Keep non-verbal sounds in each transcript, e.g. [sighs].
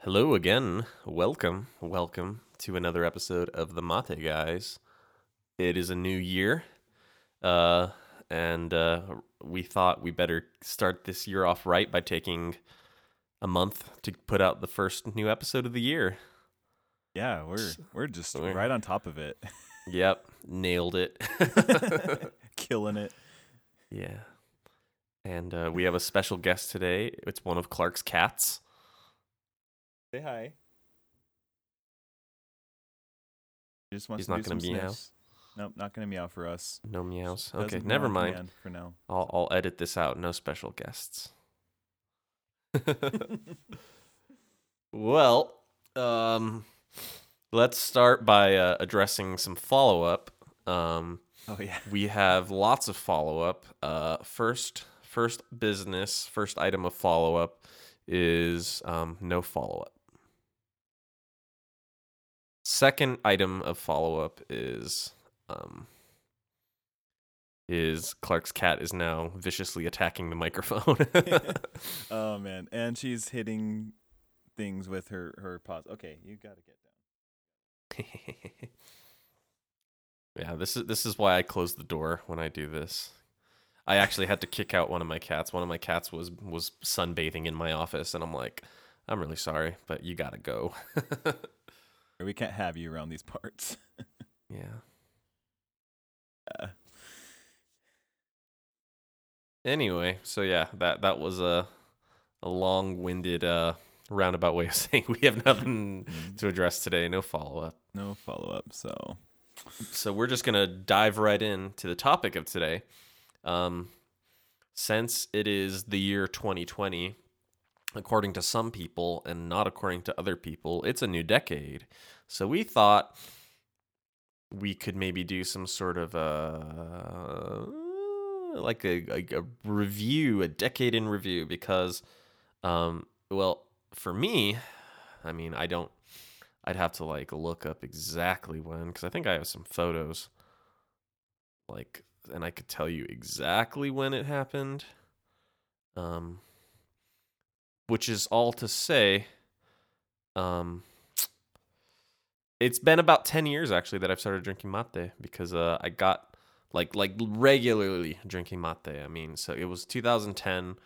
Hello again. Welcome, welcome to another episode of the Mate Guys. It is a new year, uh, and uh, we thought we better start this year off right by taking a month to put out the first new episode of the year. Yeah, we're we're just We're- right on top of it, [laughs] Yep, nailed it. [laughs] killing it. yeah, and uh, we have a special guest today. It's one of Clark's cats. Say hi. He just wants He's to not do gonna some meow? sniffs. Nope, not gonna meow for us. No meows. Okay, Doesn't never meow mind. command for now. I'll I'll edit this out. No special guests. [laughs] well, um, let's start by uh, addressing some follow up. Um, Oh yeah. [laughs] we have lots of follow up. Uh, first, first business, first item of follow up is um, no follow up. Second item of follow up is um, is Clark's cat is now viciously attacking the microphone. [laughs] [laughs] Oh man, and she's hitting things with her her paws. Okay, you gotta get down. [laughs] yeah, this is this is why I close the door when I do this. I actually had to kick out one of my cats. One of my cats was was sunbathing in my office, and I'm like, I'm really sorry, but you gotta go. We can't have you around these parts. [laughs] yeah. Uh, Anyway, so yeah, that that was a a long winded uh roundabout way of [laughs] saying we have nothing to address today. No follow up. no follow up. So So we're just gonna dive right in to the topic of today. Um, since it is the year 2020, according to some people and not according to other people, it's a new decade. So we thought we could maybe do some sort of a like a, a, a review, a decade in review, because, um, well, for me, I mean, I don't I'd have to like look up exactly when because I think I have some photos, like, and I could tell you exactly when it happened. Um, which is all to say, um, it's been about ten years actually that I've started drinking mate because uh, I got like like regularly drinking mate. I mean, so it was 2010. It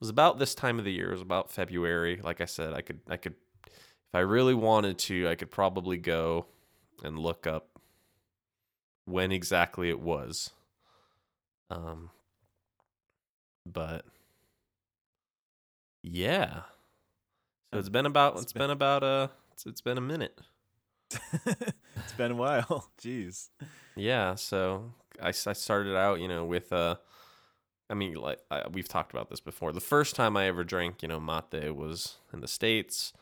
was about this time of the year. It was about February. Like I said, I could I could if I really wanted to, I could probably go and look up when exactly it was. Um, but yeah, so it's been about It's it's been- been about uh it's, it's been a minute. [laughs] it's been a while. [laughs] Jeez. Yeah, so I, I started out, you know, with uh I mean, like I, we've talked about this before. The first time I ever drank, you know, mate was in the states,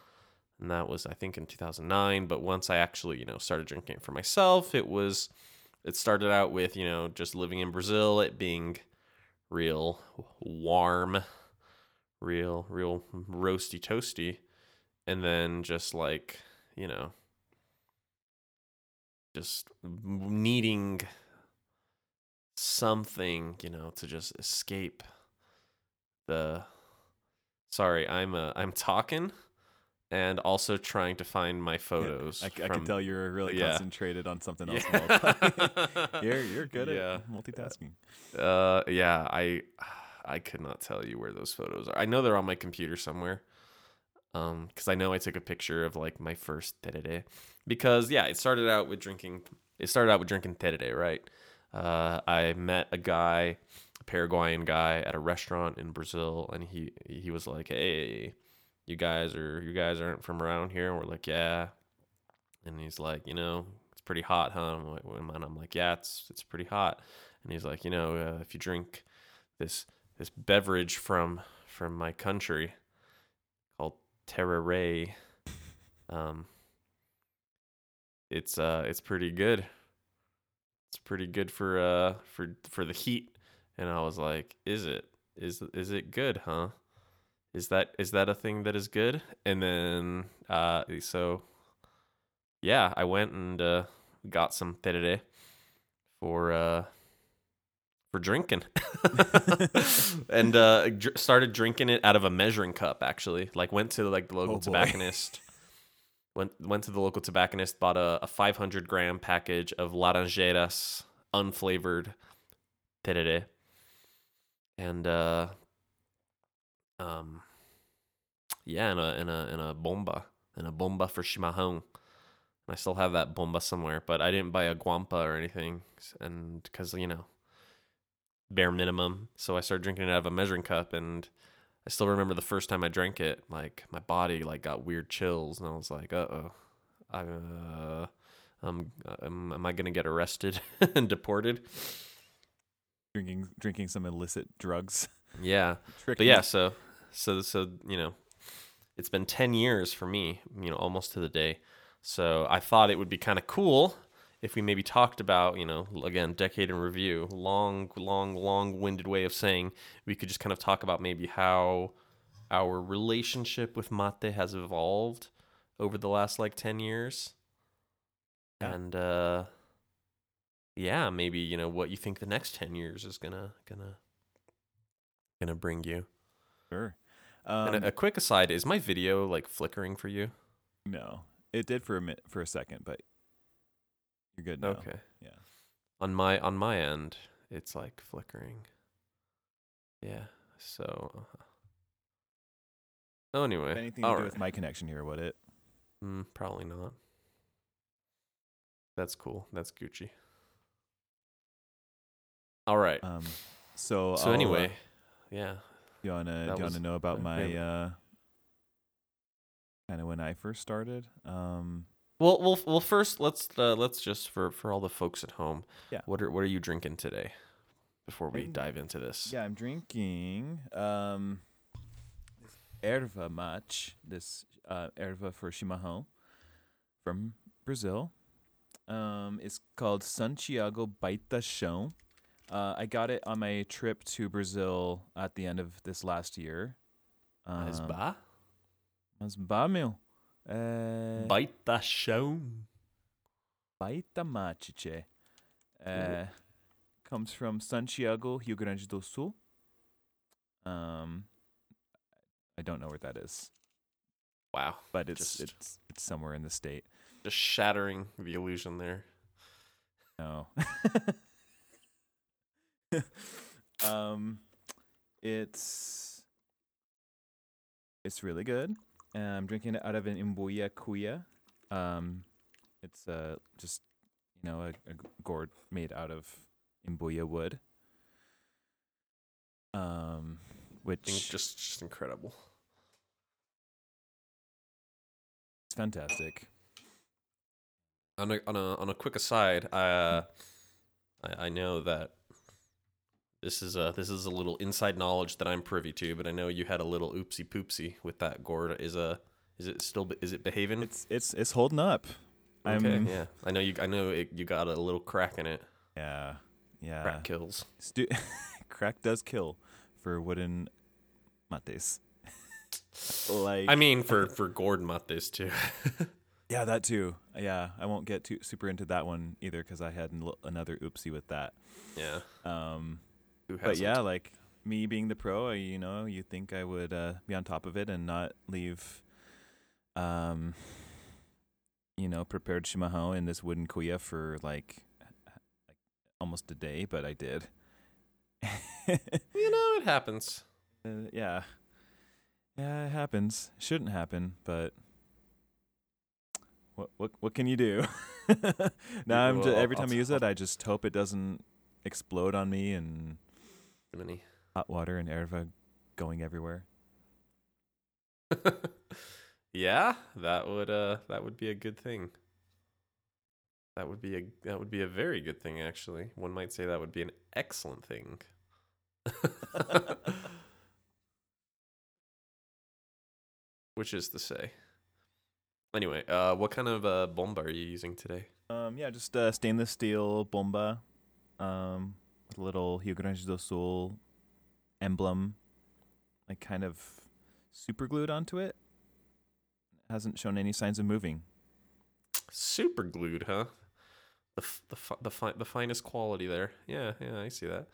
and that was I think in 2009. But once I actually, you know, started drinking it for myself, it was it started out with you know just living in Brazil, it being real warm, real real roasty toasty, and then just like you know just needing something, you know, to just escape the sorry, I'm uh, I'm talking and also trying to find my photos. I from- can tell you're really yeah. concentrated on something [laughs] else. time. [laughs] you're you're good Yeah. at multitasking. Uh yeah, I I could not tell you where those photos are. I know they're on my computer somewhere. Um cuz I know I took a picture of like my first tereré because yeah, it started out with drinking it started out with drinking tereré, right? Uh I met a guy, a Paraguayan guy at a restaurant in Brazil and he he was like, "Hey, you guys are you guys aren't from around here?" And we're like, "Yeah." And he's like, "You know, it's pretty hot, huh?" And I'm like, "Yeah, it's it's pretty hot." And he's like, "You know, uh, if you drink this this beverage from from my country called Tereré, um, it's uh it's pretty good. It's pretty good for uh for for the heat." And I was like, "Is it? Is is it good, huh?" Is that is that a thing that is good? And then uh so yeah, I went and uh got some tereré for uh for drinking, [laughs] and uh, dr- started drinking it out of a measuring cup. Actually, like went to like the local Oh, tobacconist. [laughs] Went went to the local tobacconist, bought a, a 500 gram package of Laranjeiras unflavored and uh, um, yeah, in a in a in a bomba, in a bomba for chimarrão. I still have that bomba somewhere, but I didn't buy a guampa or anything, and because you know, bare minimum. So I started drinking it out of a measuring cup, and I still remember the first time I drank it. Like my body like got weird chills, and I was like, "Uh oh, I uh, um, am, am I gonna get arrested [laughs] and deported?" Drinking drinking some illicit drugs. [laughs] Yeah, but yeah, so so so you know, it's been ten years for me, you know, almost to the day. So I thought it would be kind of cool if we maybe talked about, you know, again, decade in review, long, long, long-winded way of saying we could just kind of talk about maybe how our relationship with mate has evolved over the last like ten years, Yeah. and uh, yeah, maybe you know what you think the next ten years is gonna gonna gonna bring you. Sure. And Um, a, a quick aside: is my video like flickering for you? no, it did for a minute, for a second, but you're good now. Okay. Yeah. On my on my end, it's like flickering. Yeah. So. uh Oh, anyway. Anything to do right. with my connection here, would it? Mm, probably not. That's cool. That's Gucci. All right. Um. So so I'll, uh, anyway, yeah. you wanna that do you wanna know about uh, my uh kind of when I first started? Um. Well, well, well. First, let's uh, let's just for for all the folks at home. Yeah. What are what are you drinking today? Before we I'm- dive into this. Yeah, I'm drinking um erva mate. This uh, erva for chimarrão from Brazil. Um, it's called Santiago Baita Chão. Uh, I got it on my trip to Brazil at the end of this last year. Um, Mas ba? Mas ba, meu. É, Baita chão. Baita mate, tchê. Uh, comes from Santiago, Rio Grande do Sul. Um, I don't know where that is, Wow. but it's Just- it's it's somewhere in the state. Just shattering the illusion there. No. [laughs] um, it's it's really good. And I'm drinking it out of an Imbuya Kuya. Um, it's uh just you know a, a gourd made out of Imbuya wood. Um, which just just incredible. It's fantastic. On a on a on a quick aside, uh, I I know that this is a this is a little inside knowledge that I'm privy to, but I know you had a little oopsie poopsie with that gourd. Is a is it still is it behaving? It's it's it's holding up. okay, I'm yeah. I know you I know it, you got a little crack in it. yeah yeah. Crack kills. Stu- [laughs] crack does kill for wooden mates. [laughs] like I mean, for for gourd mates too. [laughs] yeah, that too. Yeah, I won't get too super into that one either because I had an- another oopsie with that. yeah. Um, but yeah, like me being the pro, you know, you think I would uh, be on top of it and not leave, um, you know, prepared chimarrão in this wooden kuya for like, like almost a day, but I did. [laughs] you know it happens. Uh, yeah. Yeah, it happens. Shouldn't happen, but what what what can you do? [laughs] now I'm just, every I'll time I use it, I just hope it doesn't explode on me and Jiminy. hot water and erva going everywhere. [laughs] yeah, that would uh that would be a good thing. That would be a that would be a very good thing actually. One might say that would be an excellent thing. [laughs] Which is to say. Anyway, uh what kind of uh bomba are you using today? Um, yeah, just uh, stainless steel bomba, um, little Rio Grande do Sul emblem, like kind of super glued onto it. Hasn't shown any signs of moving. Super glued, huh? The f- the fi- the fi- the finest quality there. Yeah, yeah, I see that.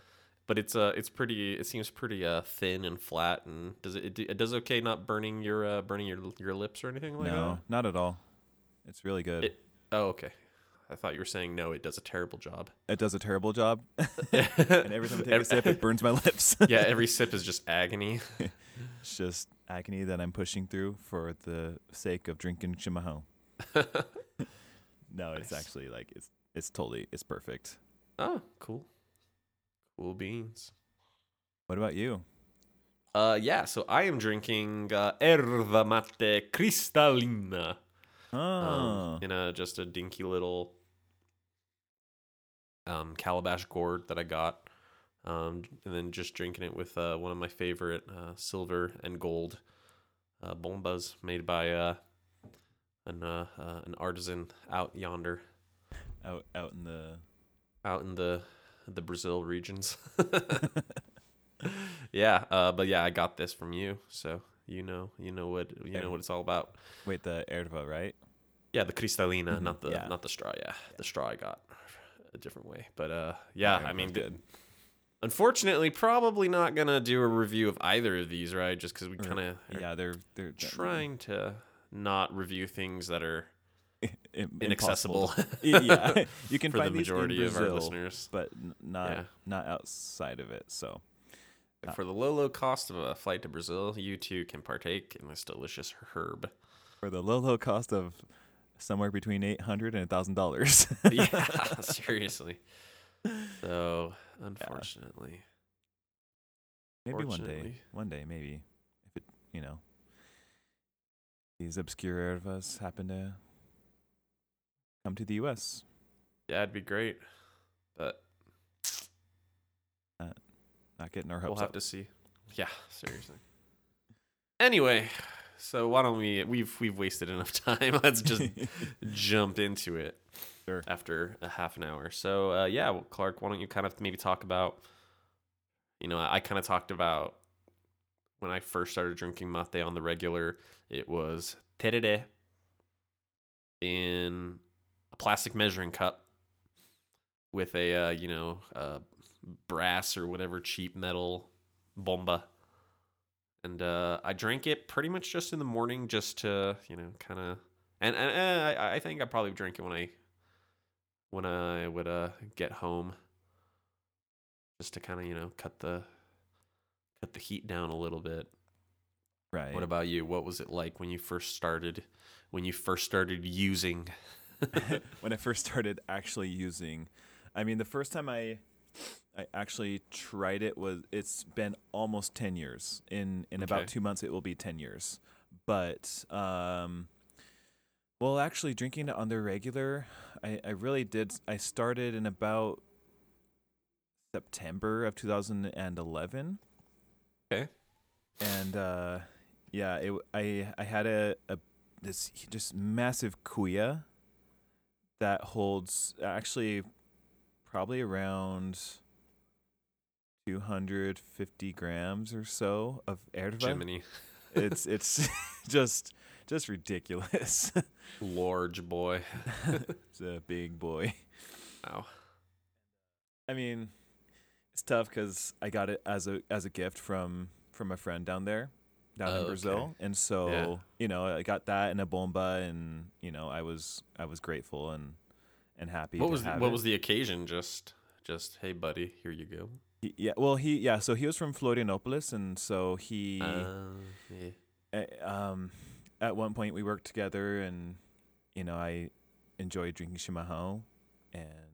but it's uh it's pretty. It seems pretty uh thin and flat. And does it? It, it does okay not burning your uh burning your your lips or anything like that? no, not at all. It's really good. It- Oh, okay. I thought you were saying no. It does a terrible job. [laughs] It does a terrible job, [laughs] and every time I take a sip, it burns my lips. [laughs] yeah, every sip is just agony. it's just agony that I'm pushing through for the sake of drinking Chimarrão. no, it's Nice. actually like it's it's totally it's perfect. oh, cool. Cool beans. What about you? Uh, yeah. So I am drinking uh, erva mate cristalina. Oh, um, in a just a dinky little um, calabash gourd that I got, um, and then just drinking it with uh, one of my favorite uh, silver and gold uh, bombas made by uh, an uh, uh, an artisan out yonder, out out in the out in the the Brazil regions. [laughs] [laughs] yeah, uh, but yeah, I got this from you, so you know, you know what you know what it's all about. wait the erva, right? Yeah, the cristalina, Mhm, not the yeah. not the straw. Yeah, the straw I got a different way. But uh, yeah, Okay, I mean, good. unfortunately, probably not gonna do a review of either of these, right? Just because we kind of Yeah, they're they're trying to not review things that are inaccessible yeah, [laughs] [laughs] you can for the find these in majority of our Brazil, listeners. but not Yeah. not outside of it. So. For the low, low cost of a flight to Brazil, you too can partake in this delicious herb. for the low low cost of somewhere between eight hundred and a thousand dollars. [laughs] yeah, [laughs] seriously. So, unfortunately, Maybe one day. One day, maybe. If it, you know, these obscure ervas happen to come to the U.S. yeah, it'd be great, but Not getting our hopes. we'll have up. to see. Yeah, seriously. Anyway, so why don't we? We've we've wasted enough [laughs] time. Let's just [laughs] jump into it. Sure. After a half an hour. So uh, yeah, well, Clark, why don't you kind of maybe talk about? You know, I, kind of talked about when I first started drinking mate on the regular. It was tereré in a plastic measuring cup with a uh, you know uh, brass or whatever cheap metal bomba. And uh, I drank it pretty much just in the morning, just to you know, kind of. And, and, and I, I think I probably drink it when I when I would uh get home, just to kind of you know cut the cut the heat down a little bit. right. What about you? What was it like when you first started when you first started using? [laughs] when I first started actually using, I mean, the first time I I actually tried it was it's been almost ten years. In in Okay. about two months, it will be ten years. But um, well, actually, drinking it on the regular, I I really did. I started in about September of 2011. Okay. And uh, yeah, it I I had a, a this just massive kuya that holds actually probably around 250 grams or so of erva. Jiminy, It's it's [laughs] just just ridiculous. large boy. [laughs] it's a big boy. Wow. I mean, it's tough because I got it as a as a gift from from a friend down there, down Oh, in Brazil, okay. and so Yeah. you know I got that and a bomba, and you know I was I was grateful and and happy. What to was what it. was the occasion? Just just hey buddy, here you go. He- yeah? Well, he yeah, so he was from Florianopolis, and so he Uh, yeah. uh, um at one point we worked together, and you know I enjoyed drinking chimarrão, and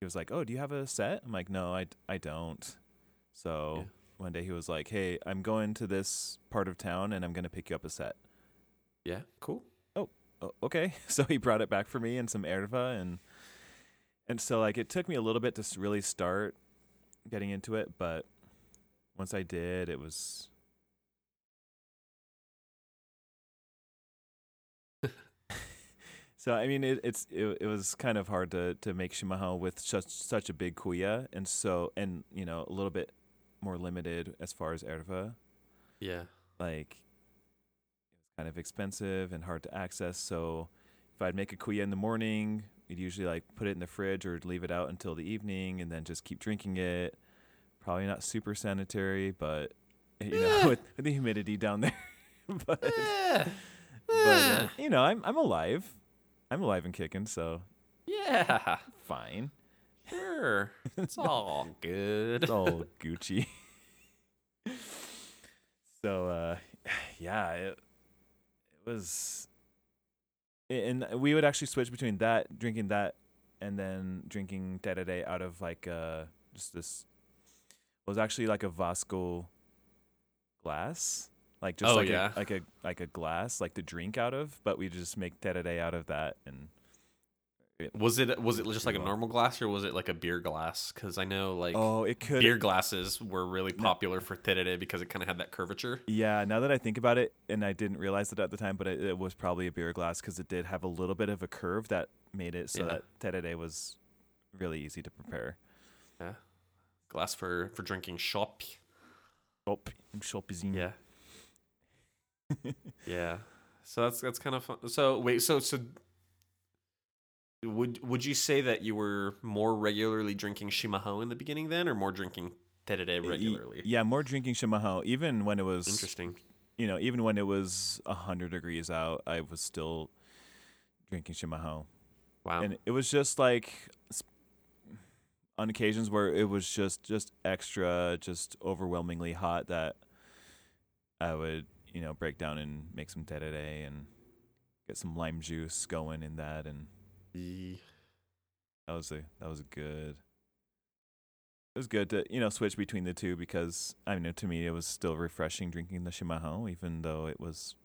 he was like, "Oh, do you have a set?" I'm like, "No, I I don't." So Yeah. one day he was like, "Hey, I'm going to this part of town, and I'm gonna pick you up a set." Yeah, cool. Oh, okay. [laughs] So he brought it back for me and some erva and and so like it took me a little bit to really start getting into it, but once I did, it was [laughs] So I mean it, it's it, it was kind of hard to to make chimarrão with such such a big kuya and so and you know a little bit more limited as far as erva Yeah. like kind of expensive and hard to access. So if I'd make a kuya in the morning, we'd usually like put it in the fridge or leave it out until the evening and then just keep drinking it. probably not super sanitary, but [laughs] you know, with, with the humidity down there. [laughs] but Eh, but uh, eh, you know, I'm I'm alive. I'm alive and kicking, so yeah, fine. sure. [laughs] It's all good. It's all Gucci. so uh [sighs] yeah, it was and we would actually switch between that drinking that and then drinking tereré out of like uh just this was actually like a Vasco glass. Like just Oh, like yeah. a like a like a glass like to drink out of, but we just make tereré out of that and Was it was it just like a normal glass or was it like a beer glass? Because I know like oh, it could beer glasses were really popular for tereré because it kind of had that curvature. Yeah, now that I think about it, and I didn't realize it at the time, but it, it was probably a beer glass because it did have a little bit of a curve that made it so Yeah. that tereré was really easy to prepare. Yeah, glass for for drinking shop. Oh, shopping. Yeah. [laughs] yeah. So that's that's kind of fun. So wait, so so would would you say that you were more regularly drinking chimarrão in the beginning then, or more drinking tereré regularly? Yeah, more drinking chimarrão. Even when it was, Interesting. you know, even when it was hundred degrees out, I was still drinking chimarrão, Wow. and it was just like on occasions where it was just just extra, just overwhelmingly hot that I would, you know, break down and make some tereré and get some lime juice going in that, and Ye- that was a that was a good. It was good to you know switch between the two because I mean to me it was still refreshing drinking the chimarrão even though it was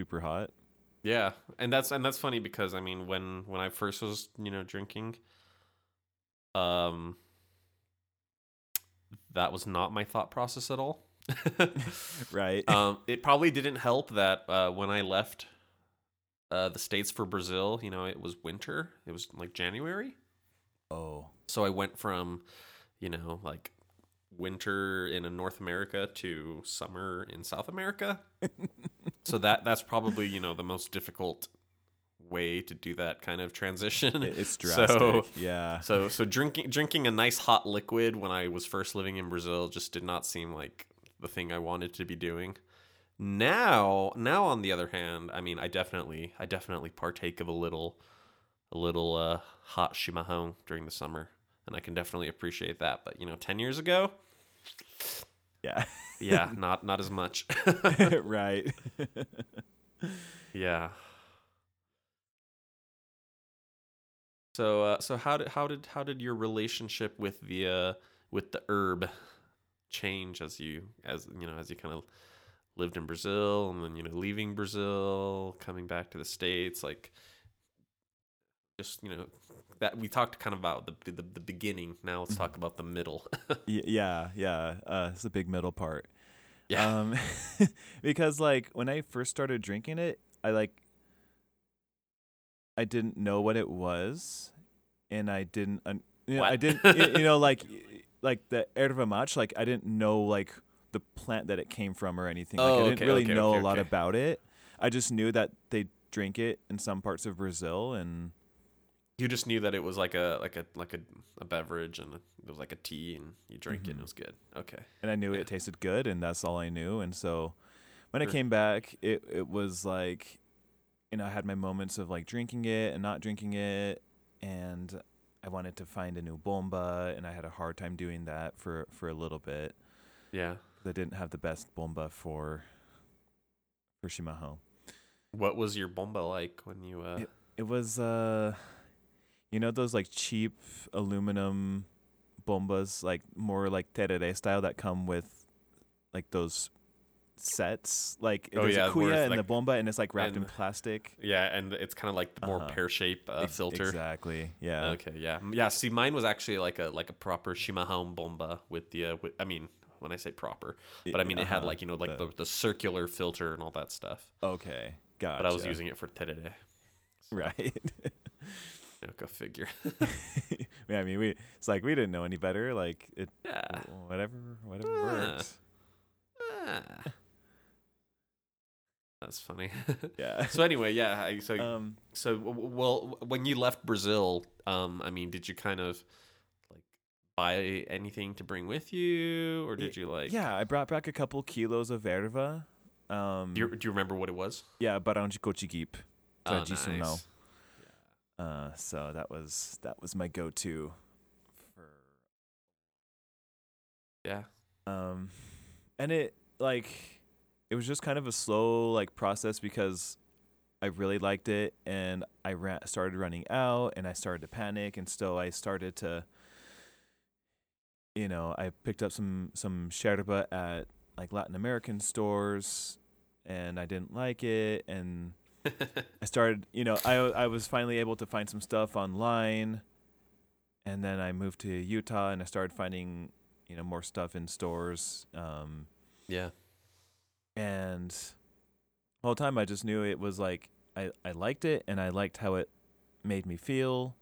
super hot. Yeah, and that's and that's funny because I mean when when I first was you know drinking, um, that was not my thought process at all. [laughs] [laughs] Right. um, it probably didn't help that uh, when I left uh, the states for Brazil, you know, it was winter. It was like January, oh. so I went from, you know, like winter in North America to summer in South America. [laughs] so that that's probably you know the most difficult way to do that kind of transition. It- It's [laughs] So- drastic. yeah. So so drinking drinking a nice hot liquid when I was first living in Brazil just did not seem like the thing I wanted to be doing. Now now on the other hand, I mean I definitely I definitely partake of a little a little uh hot chimarrão during the summer and I can definitely appreciate that. But you know, 10 years ago, Yeah. yeah, [laughs] not not as much. [laughs] [laughs] right. yeah. So uh, so how did how did how did your relationship with the uh, with the herb change as you as you know as you kind of lived in Brazil and then you know leaving Brazil coming back to the states like just you know that we talked kind of about the the, the beginning now let's talk about the middle [laughs] yeah, yeah. Uh, it's the big middle part. yeah Um, [laughs] because like when I first started drinking it, I like I didn't know what it was, and I didn't. Un- you know, I didn't. you [laughs] know, like like the erva mate. Like I didn't know like the plant that it came from or anything. Like Oh, I didn't okay, really okay, know okay, a lot about it. I just knew that they drink it in some parts of Brazil, and you just knew that it was like a like a like a, a beverage and it was like a tea and you drink it and Mhm. it was good okay and I knew Yeah. it tasted good, and that's all I knew. And so when I came back, it it was like, you know, I had my moments of like drinking it and not drinking it, and I wanted to find a new bomba, and I had a hard time doing that for for a little bit. yeah I didn't have the best bomba for for Chimarrão. what was your bomba like when you uh It was uh, you know those like cheap aluminum bombas, like more like tereré style that come with like those sets. Like Oh, there's yeah, a kuya and the bomba, and it's like wrapped in plastic. yeah and it's kind of like the more Uh-huh. pear shape uh, Ex- filter Exactly. Yeah. okay yeah yeah see mine was actually like a like a proper chimarrão bomba with the uh, with, i mean when i say proper but i mean it had Uh-huh. like you know like The- the, the circular filter and all that stuff Okay. Gotcha. but i was using it for tereré right. [laughs] you know, go figure [laughs] yeah, I mean, we it's like we didn't know any better. Like it, yeah whatever, whatever Ah. works. Ah. that's funny [laughs] Yeah. so anyway yeah so Um. So, well, when you left Brazil, um, I mean, did you kind of buy anything to bring with you, or did you like? yeah, I brought back a couple kilos of erva. Um, Do you, do you remember what it was? yeah, Barão de Cotegipe. Oh, Trajisunal. nice. Uh, so that was that was my go-to for Yeah. um and it like it was just kind of a slow like process because I really liked it and I ran, started running out and I started to panic and so I started to you know I picked up some some sherba at like Latin American stores and I didn't like it and [laughs] I started, you know, I I was finally able to find some stuff online, and then I moved to Utah and I started finding, you know, more stuff in stores. Um, yeah. and the whole time I just knew it was like I I liked it and I liked how it made me feel,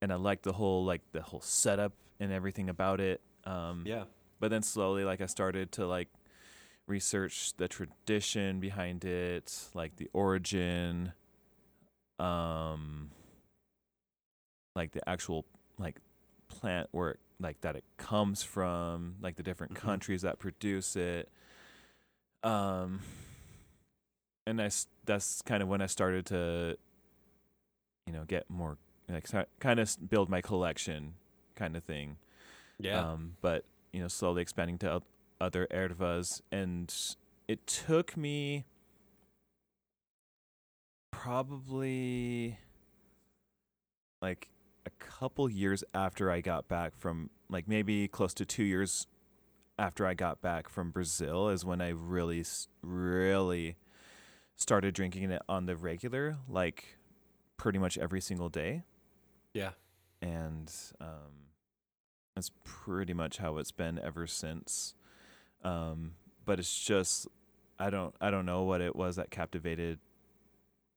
and I liked the whole like the whole setup and everything about it. Um, Yeah. but then slowly like i started to like research the tradition behind it like the origin um like the actual like plant where it, like that it comes from like the different Mhm. countries that produce it um and I that's kind of when i started to you know get more like kind of build my collection kind of thing Yeah. um, but you know, slowly expanding to other ervas, and it took me probably like a couple years after I got back from, like maybe close to two years after I got back from Brazil, is when I really, really started drinking it on the regular, like pretty much every single day yeah. and um, that's pretty much how it's been ever since. Um, but it's just I don't I don't know what it was that captivated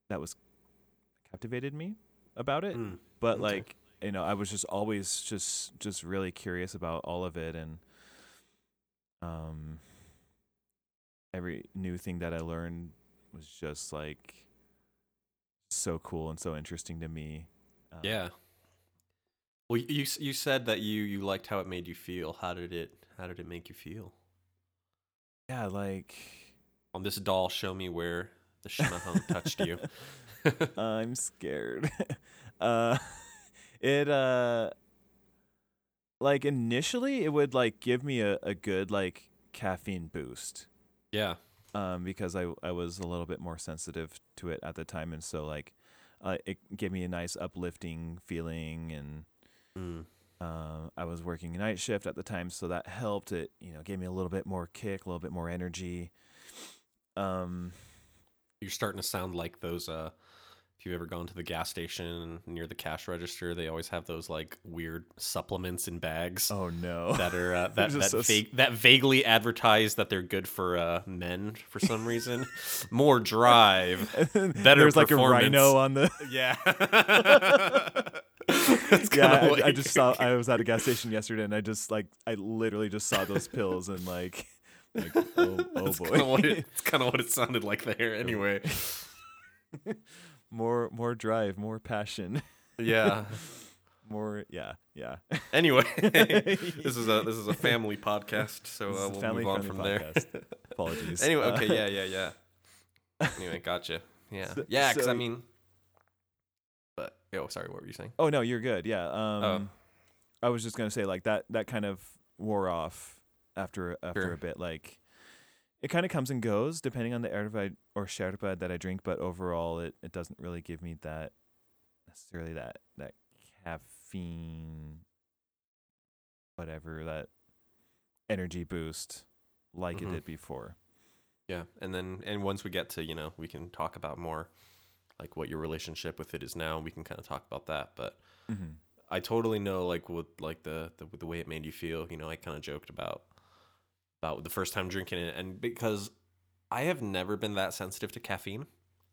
that was captivated me about it, Mm. but okay. like you know I was just always just just really curious about all of it and um every new thing that I learned was just like so cool and so interesting to me. Um, Yeah. Well, you you said that you you liked how it made you feel. How did it How did it make you feel? Yeah, like On this doll, show me where the Chimarrão touched you. [laughs] I'm scared. [laughs] uh it uh like initially it would like give me a, a good like caffeine boost. yeah. Um because I I was a little bit more sensitive to it at the time and so like uh, it gave me a nice uplifting feeling and Mm. uh, I was working night shift at the time, so that helped. It you know gave me a little bit more kick, a little bit more energy. Um, You're starting to sound like those. Uh, if you've ever gone to the gas station near the cash register, they always have those like weird supplements in bags. oh no, that are uh, [laughs] that that, so vague, that vaguely advertise that they're good for uh, men for some reason. [laughs] More drive, [laughs] better There's like a rhino on the. Yeah. [laughs] yeah, I, I just saw. I [laughs] was at a gas station yesterday, and I just like I literally just saw those pills, and like, like [laughs] oh, oh That's boy, kinda what it, it's kind of what it sounded like there. Anyway, more more drive, more passion, yeah. more yeah yeah. Anyway, this is a this is a family podcast, so uh, we'll move on from there. podcast. Apologies. anyway, Uh, okay, yeah, yeah, yeah. Anyway, gotcha. Yeah, So- yeah. Because I mean, oh, sorry, what were you saying? Oh no, you're good. Yeah. Oh. Um, I was just gonna say like that. That kind of wore off after after Sure. a bit. Like it kind of comes and goes depending on the erva or sherpa that I drink, but overall, it it doesn't really give me that necessarily that that caffeine, whatever that energy boost like Mhm. it did before. Yeah, and then and once we get to you know we can talk about more like what your relationship with it is now. We can kind of talk about that, but Mm-hmm. I totally know like with like the the, the way it made you feel. You know, I kind of joked about about the first time drinking it, and because I have never been that sensitive to caffeine.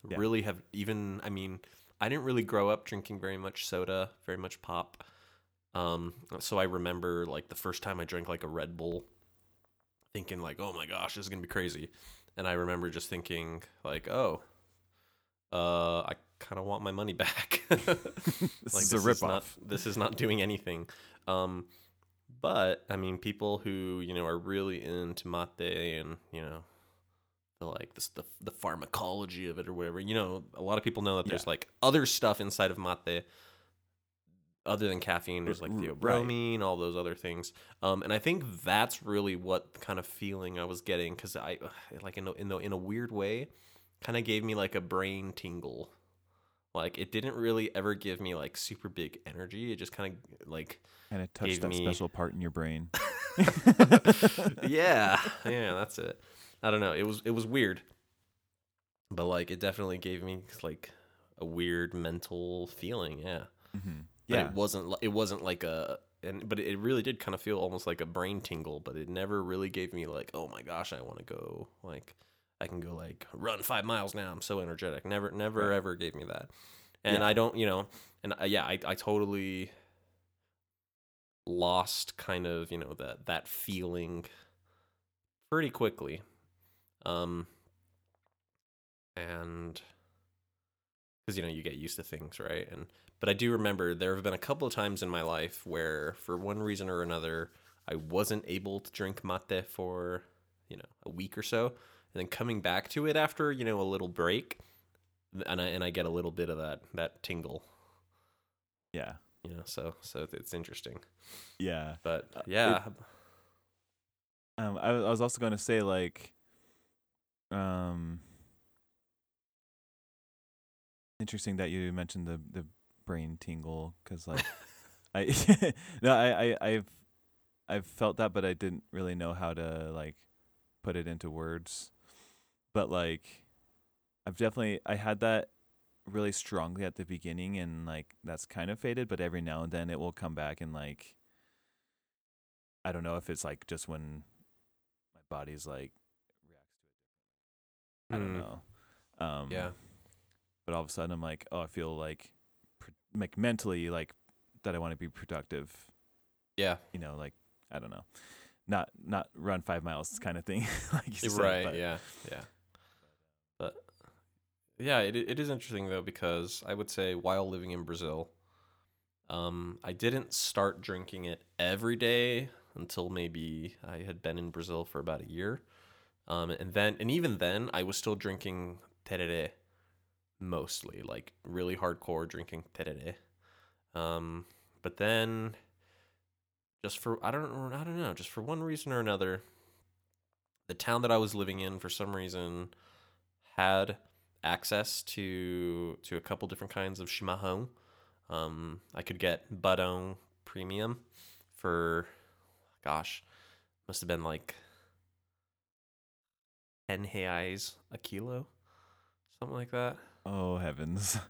Yeah. Really have even. I mean, I didn't really grow up drinking very much soda, very much pop. Um, so I remember like the first time I drank like a Red Bull, thinking like, "Oh my gosh, this is gonna be crazy," and I remember just thinking like, "Oh, uh, I kind of want my money [laughs] back." [laughs] This like is a Not, ripoff. this is not doing anything. Um, but I mean, people who you know are really into mate and you know the like this the the pharmacology of it or whatever. You know, a lot of people know that there's Yeah. like other stuff inside of mate other than caffeine. There's like theobromine, all those other things. Um, and I think that's really what kind of feeling I was getting because I like in a, in the in a weird way, kind of gave me like a brain tingle. Like it didn't really ever give me like super big energy. It just kind of like Kind of touched that me- special part in your brain. [laughs] [laughs] yeah, yeah, that's it. I don't know. It was it was weird, but like it definitely gave me like a weird mental feeling. Yeah, hmm But Yeah. it wasn't. It wasn't like a. And but it really did kind of feel almost like a brain tingle. But it never really gave me like, oh my gosh, I want to go. Like I can go like run five miles now. I'm so energetic. Never, never Right. ever gave me that. And Yeah. I don't, you know, and uh, yeah, I I totally lost kind of you know that that feeling pretty quickly um and because you know you get used to things right and but i do remember there have been a couple of times in my life where for one reason or another i wasn't able to drink mate for you know a week or so and then coming back to it after you know a little break and i and i get a little bit of that that tingle Yeah. you know so so it's interesting Yeah. but Uh, yeah Um, I, I was also going to say like, um, interesting that you mentioned the the brain tingle because like, [laughs] I [laughs] no I I I've I've felt that, but I didn't really know how to like put it into words. But like, I've definitely I had that really strongly at the beginning, and like that's kind of faded. But every now and then it will come back and like. I don't know if it's like just when my body's like reacts to it. I don't Mm. know. Um, yeah But all of a sudden, I'm like, oh, I feel like, like mentally, like that. I want to be productive. yeah You know, like I don't know, not not run five miles kind of thing. [laughs] like you said, right but- yeah yeah yeah it, it is interesting though because i would say while living in brazil um i didn't start drinking it every day until maybe i had been in brazil for about a year. Um and then and even then i was still drinking tereré mostly like really hardcore drinking tereré. Um but then just for i don't i don't know just for one reason or another the town that I was living in for some reason had access to to a couple different kinds of chimarrão. Um, I could get Barão Premium for, gosh, must have been like ten reais a kilo, something like that. Oh heavens! [laughs]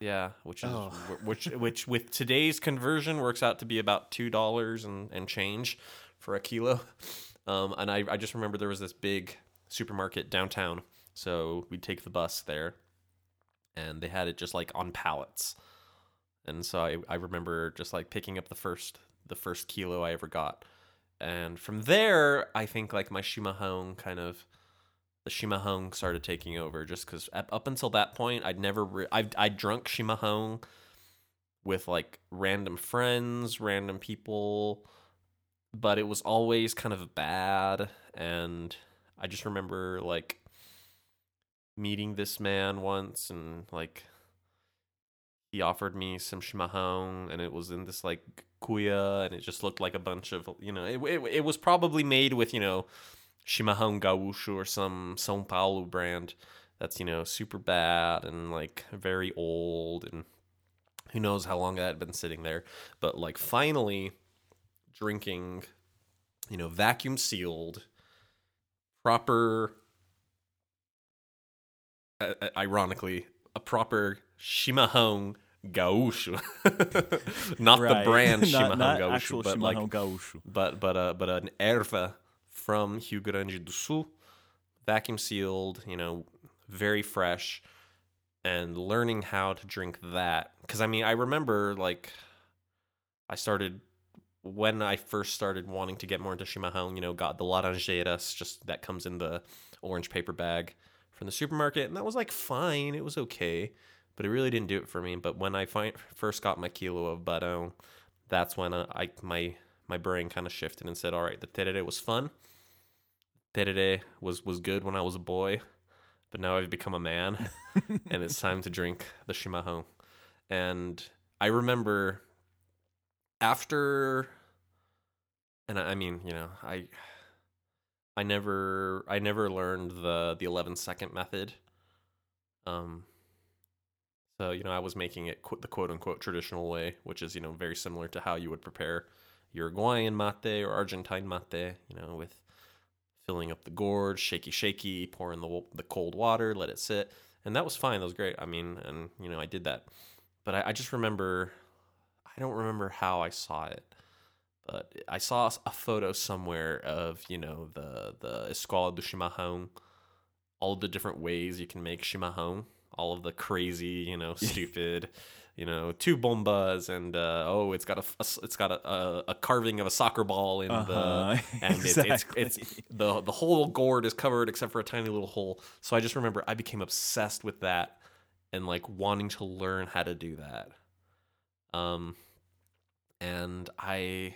Yeah, which is Oh. which which with today's conversion works out to be about two dollars and and change for a kilo. [laughs] Um, and I I just remember there was this big supermarket downtown, so we'd take the bus there, and they had it just like on pallets, and so I I remember just like picking up the first the first kilo I ever got, and from there I think like my Chimarrão kind of the Chimarrão started taking over just because up until that point I'd never re- I'd I'd drunk Chimarrão with like random friends, random people, but it was always kind of bad. And I just remember like meeting this man once and like he offered me some Chimarrão and it was in this like kuya and it just looked like a bunch of you know it, it, it was probably made with you know Chimarrão Gaúcho or some São Paulo brand that's you know super bad and like very old and who knows how long that had been sitting there. But like finally drinking you know vacuum sealed proper uh, uh, ironically a proper Chimarrão Gaúcho, [laughs] not Right. the brand [laughs] not, Chimarrão not Gaúcho actual but like Chimarrão Gaúcho. but but uh but an erva from Rio Grande do Sul, vacuum sealed, you know, very fresh, and learning how to drink that because I mean I remember like I started when I first started wanting to get more into chimarrão, you know, got the laranjeiras just that comes in the orange paper bag from the supermarket, and that was like fine, it was okay, but it really didn't do it for me. But when I fi- first got my kilo of Barão, that's when uh, I my my brain kind of shifted and said, "All right, the terere was fun. Terere was was good when I was a boy, but now I've become a man, [laughs] and it's time to drink the chimarrão." And I remember after, and I I mean, you know, I I never I never learned the the 11 second method. Um so, you know, I was making it qu- the quote unquote traditional way, which is, you know, very similar to how you would prepare Uruguayan mate or Argentine mate, you know, with filling up the gourd, shaky, shaky, pour in the, the cold water, let it sit. And that was fine. That was great. I mean, and, you know, I did that. But I, I just remember, I don't remember how I saw it, but I saw a photo somewhere of, you know, the, the Escola do Chimarrão, all the different ways you can make Chimarrão all of the crazy, you know, [laughs] stupid, you know, two bombas and uh, oh, it's got a, a it's got a, a, a, carving of a soccer ball in Uh-huh. the [laughs] and Exactly. it's, it's it's the the whole gourd is covered except for a tiny little hole. So I just remember I became obsessed with that and like wanting to learn how to do that. Um, and I.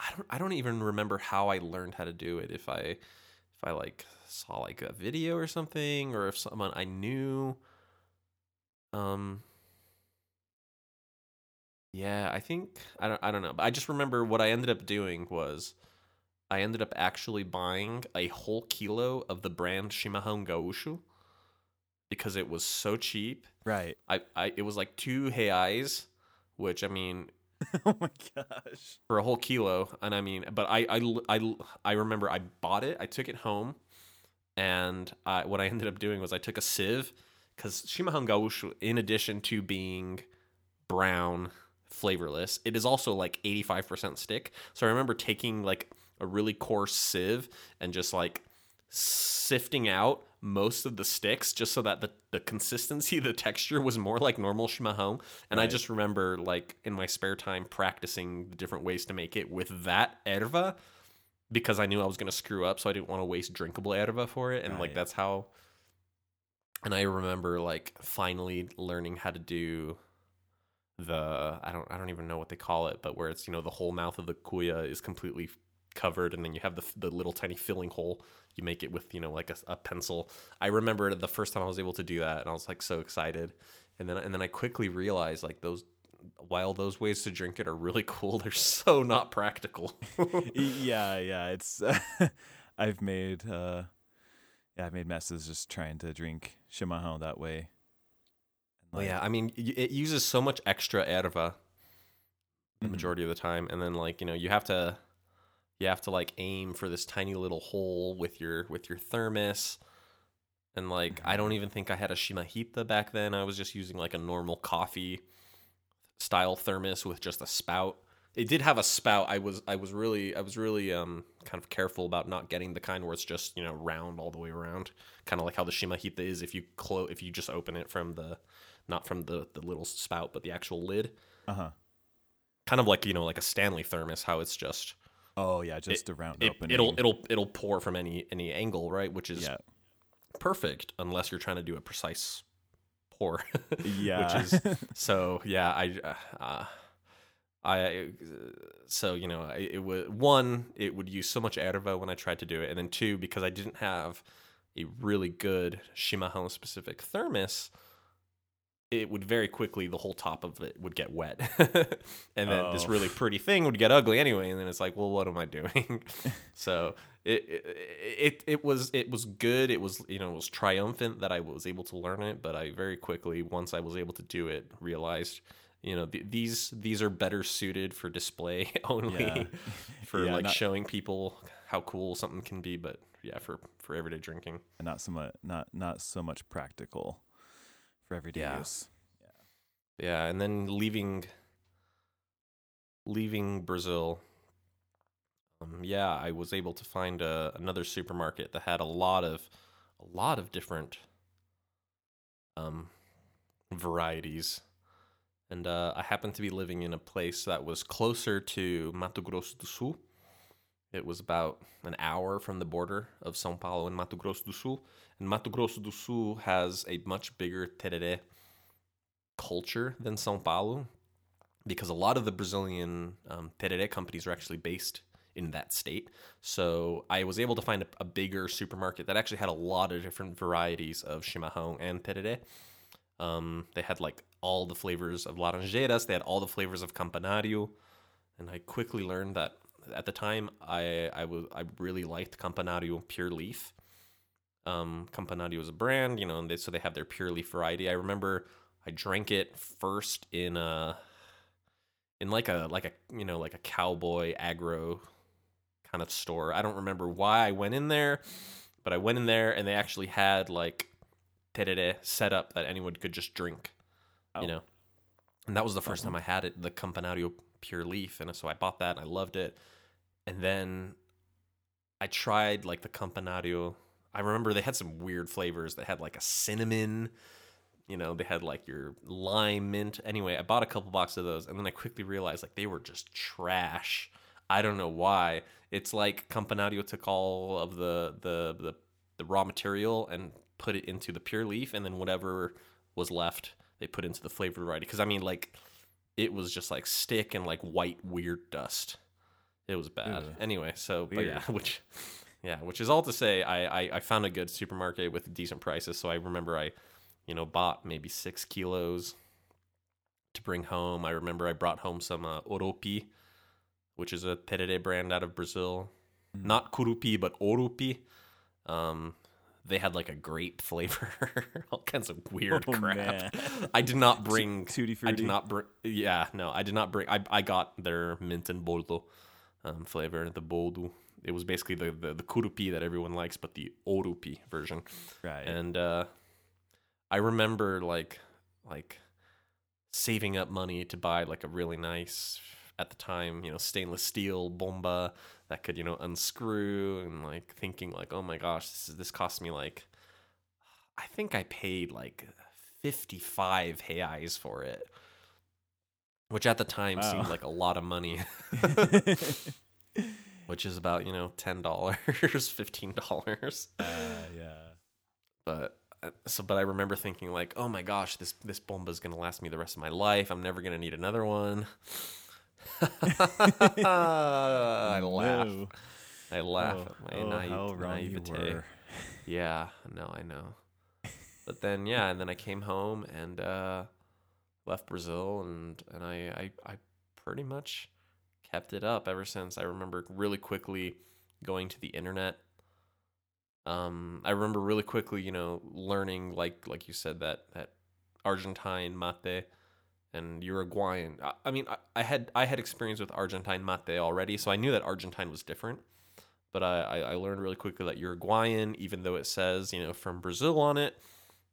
I don't I don't even remember how I learned how to do it. If I if I like saw like a video or something or if someone I knew um yeah, I think I don't I don't know. But I just remember what I ended up doing was I ended up actually buying a whole kilo of the brand Chimarrão Gaúcho because it was so cheap. Right. I, I it was like two reais, which I mean [laughs] oh my gosh. for a whole kilo and i mean but I, I i i remember i bought it i took it home and I, what i ended up doing was i took a sieve because Chimarrão Gaúcho in addition to being brown flavorless it is also like 85% stick so i remember taking like a really coarse sieve and just like sifting out most of the sticks just so that the, the consistency [laughs] the texture was more like normal chimarrão and i just remember like in my spare time practicing the different ways to make it with that erva because i knew i was going to screw up so i didn't want to waste drinkable erva for it. And like that's how and i remember like finally learning how to do the i don't i don't even know what they call it but where it's you know the whole mouth of the cuia is completely covered and then you have the, the little tiny filling hole you make it with you know like a, a pencil i remember the first time i was able to do that and i was like so excited and then and then i quickly realized like those while those ways to drink it are really [laughs] cool they're so not practical [laughs] yeah, yeah. It's [laughs] I've made uh yeah, I've made messes just trying to drink chimarrão that way. And, well, yeah i mean it uses so much extra erva the Mhm. majority of the time and then like you know you have to you have to like aim for this tiny little hole with your with your thermos. And like i don't even think i had a shimahita back then. I was just using like a normal coffee style thermos with just a spout. It did have a spout. I was i was really i was really um kind of careful about not getting the kind where it's just you know round all the way around. Kind of like how the shimahita is if you close if you just open it from the not from the the little spout but the actual lid. Uh-huh. kind of like you know like a Stanley thermos how it's just Oh yeah, just a round it, opening. it'll it'll it'll pour from any any angle right which is yeah. perfect unless you're trying to do a precise pour Yeah. [laughs] which is [laughs] so yeah I uh, I so you know I- it would one it would use so much erva when I tried to do it and then two because I didn't have a really good chimarrão specific thermos it would very quickly the whole top of it would get wet. [laughs] And then this Oh. really pretty thing would get ugly anyway and then it's like well what am i doing? [laughs] [laughs] So it, it it it was it was good. It was you know it was triumphant that i was able to learn it but i very quickly once i was able to do it realized you know th- these these are better suited for display only Yeah. for Yeah, like not- showing people how cool something can be but yeah for for everyday drinking. And not so much not not so much practical for everyday Yeah. use. Yeah, Yeah, and then leaving leaving Brazil. Um, yeah, I was able to find a, another supermarket that had a lot of a lot of different um varieties. And uh, I happened to be living in a place that was closer to Mato Grosso do Sul. It was about an hour from the border of São Paulo and Mato Grosso do Sul. And Mato Grosso do Sul has a much bigger tereré culture than São Paulo because a lot of the Brazilian um, tereré companies are actually based in that state. So I was able to find a, a, bigger supermarket that actually had a lot of different varieties of chimarrão and tereré. Um, they had like all the flavors of laranjeiras. They had all the flavors of campanario, and I quickly learned that at the time I I was I really liked campanario pure leaf. Um, campanario is a brand, you know, and they, so they have their pure leaf variety. I remember I drank it first in a in like a like a you know like a cowboy agro kind of store. I don't remember why I went in there, but I went in there and they actually had like tereré set up that anyone could just drink, oh. you know. And that was the 1st time I had it, the Campanario Pure Leaf, and so I bought that and I loved it. And then I tried like the Campanario. I remember they had some weird flavors. They had like a cinnamon, you know, they had like your lime mint. Anyway, I bought a couple boxes of those, and then I quickly realized like they were just trash. I don't know why. It's like Campanario took all of the the the, the raw material and put it into the pure leaf, and then whatever was left, they put into the flavored variety. Because I mean, like, it was just like stick and like white weird dust. It was bad. Anyway, so but yeah, [laughs] which yeah, which is all to say, I, I I found a good supermarket with decent prices. So I remember I, you know, bought maybe six kilos to bring home. I remember I brought home some uh, oropi, which is a tereré brand out of Brazil. Mm. Not kurupi, but orupi. Um, they had like a grape [laughs] flavor, all kinds of weird oh, crap. Man. [laughs] I did not bring. Tutti frutti. I did not bring. Yeah, no, I did not bring. I I got their mint and boldo um, flavor, the boldo. It was basically the, the the kurupi that everyone likes, but the orupi version. Right. And uh, I remember like like saving up money to buy like a really nice at the time, you know, stainless steel bomba that could, you know, unscrew and like thinking like, oh my gosh, this is, this cost me like, I think I paid like 55 reais for it, which at the time wow. seemed like a lot of money. [laughs] which is about, you know, $10, [laughs] $15. Uh, yeah. But uh, so but I remember thinking like, "Oh my gosh, this this bomba is going to last me the rest of my life. I'm never going to need another one." [laughs] I laugh. No. I laugh oh, at my oh, naive, how wrong naivete. You were. Yeah, no, I know. But then, yeah, and then I came home and uh, left Brazil, and and I, I I pretty much kept it up ever since. I remember really quickly going to the internet. Um, I remember really quickly, you know, learning like like you said that that Argentine mate and Uruguayan. I, mean, I, I, had I had experience with Argentine mate already, so I knew that Argentine was different. But I, I learned really quickly that Uruguayan, even though it says you know from Brazil on it,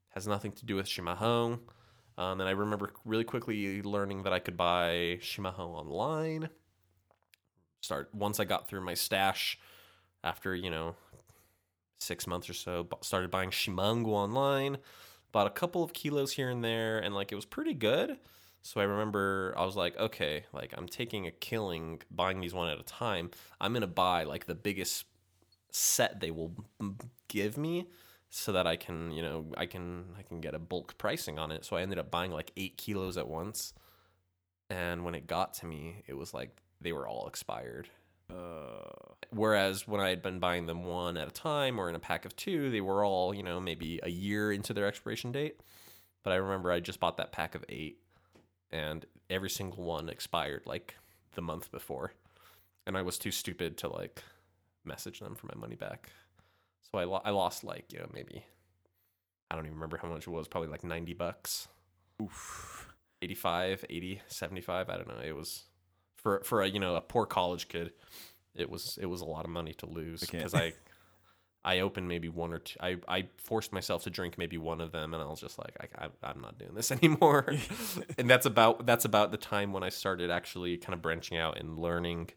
has nothing to do with chimarrão. Um, and I remember really quickly learning that I could buy chimarrão online. Start once I got through my stash after you know six months or so. Started buying chimarrão online. Bought a couple of kilos here and there, and like it was pretty good. So I remember I was like, okay, like I'm taking a killing buying these one at a time. I'm to buy like the biggest set they will give me so that I can, you know, I can I can get a bulk pricing on it. So I ended up buying like 8 kilos at once. And when it got to me, it was like they were all expired. Uh, Whereas when I had been buying them one at a time or in a pack of two, they were all, you know, maybe a year into their expiration date. But I remember I just bought that pack of eight and every single one expired like the month before and i was too stupid to like message them for my money back so i, lo- I lost like you know maybe i don't even remember how much it was probably like 90 bucks Oof. 85 80 75 i don't know it was for for a you know a poor college kid it was it was a lot of money to lose because I [laughs] I opened maybe one or two. I, I forced myself to drink maybe one of them, and I was just like, I, I, am not doing this [laughs] anymore. [laughs] and that's about that's about the time when I started actually kind of branching out and learning,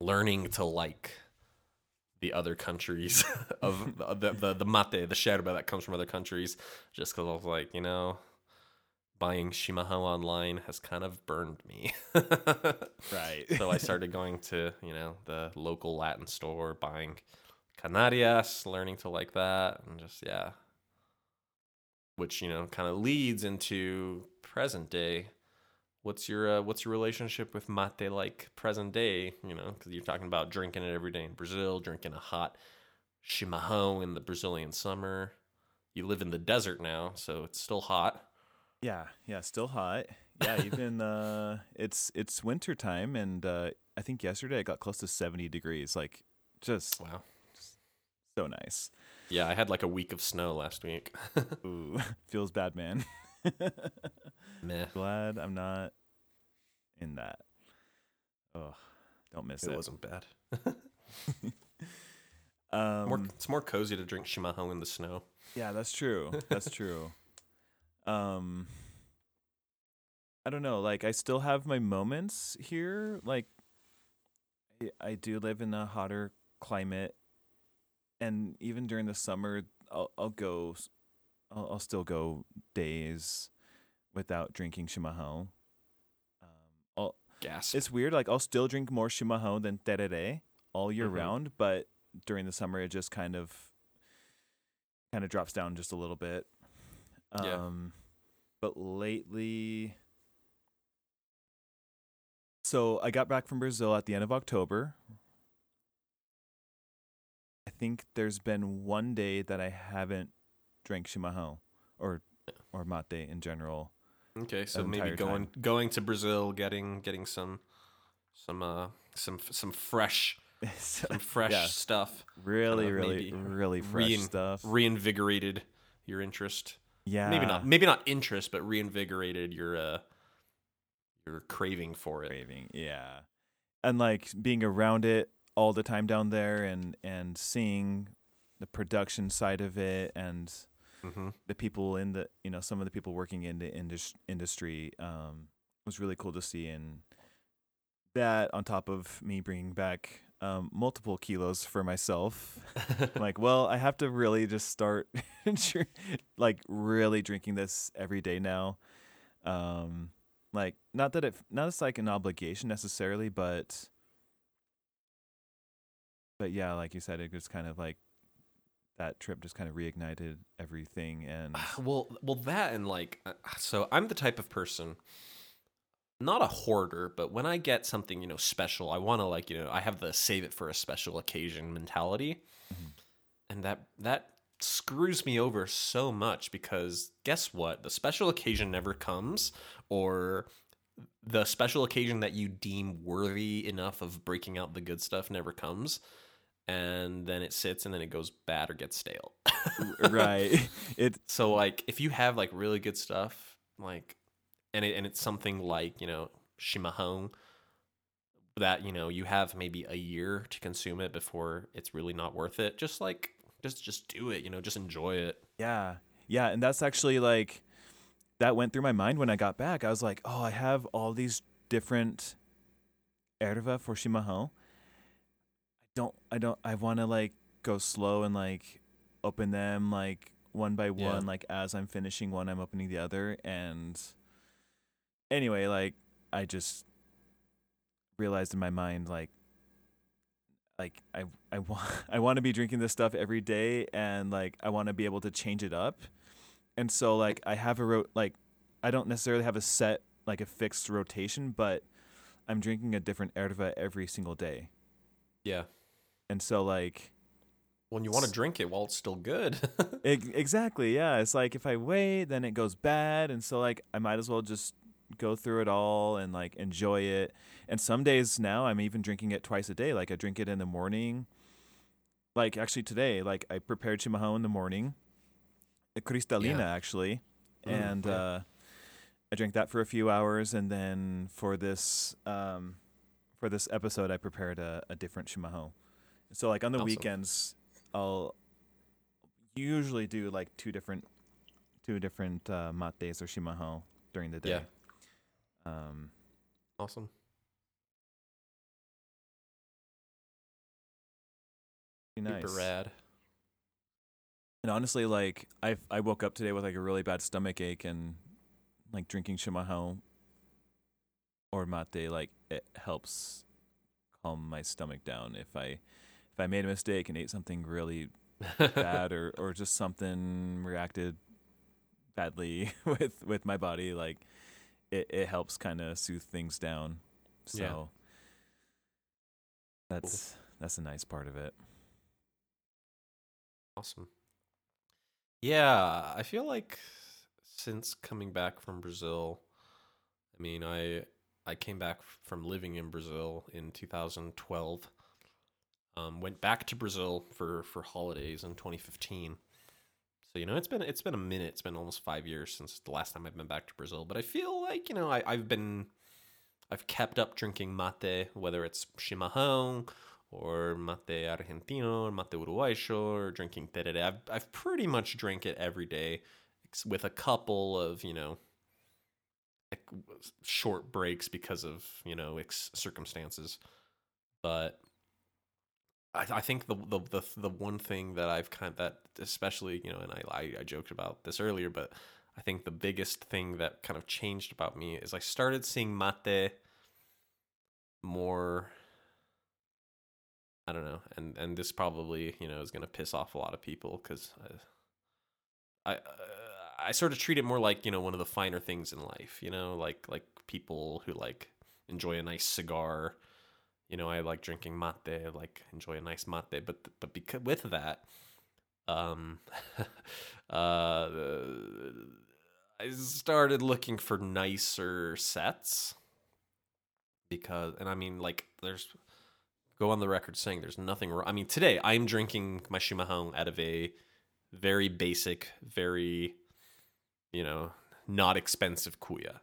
learning to like the other countries [laughs] of the, the the mate, the sherba that comes from other countries. Just because I was like, you know, buying chimarrão online has kind of burned me. [laughs] right. so I [laughs] started going to you know the local Latin store, buying Canarias, learning to like that, and just yeah, which you know kind of leads into present day what's your uh, what's your relationship with mate like present day? You know, because you're talking about drinking it every day in Brazil, drinking a hot chimarrão in the Brazilian summer. You live in the desert now, so it's still hot. Yeah, yeah, still hot. Yeah, even [laughs] uh it's it's winter time and uh I think yesterday it got close to 70 degrees. Like just Wow. just so nice. Yeah, I had like a week of snow last week. [laughs] Ooh, [laughs] feels bad, man. [laughs] Meh. Glad I'm not in that. Oh, don't miss It it. wasn't bad. [laughs] Um, More, it's more cozy to drink chimarrão in the snow. Yeah, that's true. That's true. [laughs] Um I don't know, like I still have my moments here. Like I, I do live in a hotter climate and even during the summer I'll I'll go I'll, I'll still go days without drinking chimarrão. Um I'll, Gasp. it's weird like I'll still drink more chimarrão than tereré all year Mhm. round, but during the summer it just kind of kind of drops down just a little bit. Yeah. Um but lately so I got back from Brazil at the end of October. I think there's been one day that I haven't drank chimarrão or or mate in general. Okay, so maybe going time. going to Brazil, getting getting some some uh some some fresh [laughs] some fresh Yeah. stuff, really, Uh, really, really fresh rein- stuff. reinvigorated your interest. yeah, Maybe not maybe not interest, but reinvigorated your uh your craving for it. craving. Yeah, and like being around it all the time down there, and and seeing the production side of it, and hmm the people in the you know some of the people working in the indus- industry um, was really cool to see, and that on top of me bringing back um, multiple kilos for myself. [laughs] Like, well, I have to really just start, [laughs] like, really drinking this every day now. Um, like, not that it, not as like an obligation necessarily, but, but yeah, like you said, it just kind of like that trip just kind of reignited everything, and [sighs] well, well, that and like, uh, so I'm the type of person, not a hoarder, but when I get something you know special, I want to like you know I have the save it for a special occasion mentality, Mhm. and that that screws me over so much because guess what, the special occasion never comes, or the special occasion that you deem worthy enough of breaking out the good stuff never comes. And then it sits and then it goes bad or gets stale. right, [laughs] it So like if you have like really good stuff, like and it and it's something like, you know, chimarrão that, you know, you have maybe a year to consume it before it's really not worth it. Just like just just do it, you know, just enjoy it. Yeah. Yeah, and that's actually like that went through my mind when I got back. I was like, "Oh, I have all these different erva for chimarrão. I don't I don't I want to like go slow and like open them like one by Yeah. one like as I'm finishing one I'm opening the other and anyway, like I just realized in my mind like like I I want [laughs] I want to be drinking this stuff every day and like I want to be able to change it up. And so like I have a ro- like I don't necessarily have a set like a fixed rotation, but I'm drinking a different erva every single day. Yeah. And so like When you want to drink it while it's still good. [laughs] ex- exactly, yeah, it's like if I wait then it goes bad and so like I might as well just go through it all and like enjoy it. And some days now I'm even drinking it twice a day. Like I drink it in the morning. Like actually today, like I prepared chimarrão in the morning. A cristalina Yeah. actually. Mm, and yeah. uh I drank that for a few hours and then for this um for this episode I prepared a, a different chimarrão. So like on the Awesome. weekends I'll usually do like two different two different uh mates or chimarrão during the day. Yeah. Um awesome. be nice. Super rad. And honestly, like I I woke up today with like a really bad stomach ache and like drinking chimarrão or mate like it helps calm my stomach down if I if I made a mistake and ate something really [laughs] bad or or just something reacted badly [laughs] with with my body like it, it helps kind of soothe things down. So Yeah. that's that's a nice part of it. Awesome. Yeah, I feel like since coming back from Brazil, I mean, I I came back from living in Brazil in 2012. Um, went back to Brazil for for holidays in 2015. So you know, it's been it's been a minute. It's been almost five years since the last time I've been back to Brazil. But I feel like you know, I, I've been I've kept up drinking mate, whether it's chimarrão or mate argentino or mate uruguayo or drinking tereré. I've, I've pretty much drank it every day with a couple of, you know, short breaks because of, you know, circumstances. But I, I think the, the the the one thing that I've kind of, that especially, you know, and I, I I joked about this earlier, but I think the biggest thing that kind of changed about me is I started seeing mate more I don't know, and and this probably you know is gonna piss off a lot of people because I I, uh, I sort of treat it more like you know one of the finer things in life, you know, like like people who like enjoy a nice cigar, you know, I like drinking mate, like enjoy a nice mate, but but because with that, um, [laughs] uh, I started looking for nicer sets because, and I mean like there's go on the record saying there's nothing wrong. I mean, today I'm drinking my chimarrão out of a very basic, very, you know, not expensive cuia.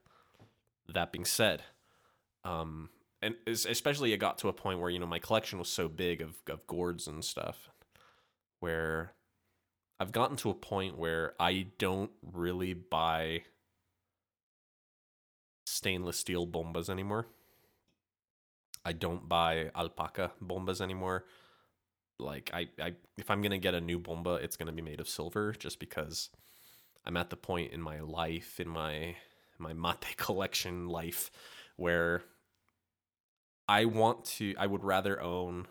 That being said, um, and especially it got to a point where you know my collection was so big of of gourds and stuff, where I've gotten to a point where I don't really buy stainless steel bombas anymore. I don't buy alpaca bombas anymore. Like I, I if I'm gonna get a new bomba, it's gonna be made of silver just because I'm at the point in my life, in my my mate [laughs] collection life, where I want to I would rather own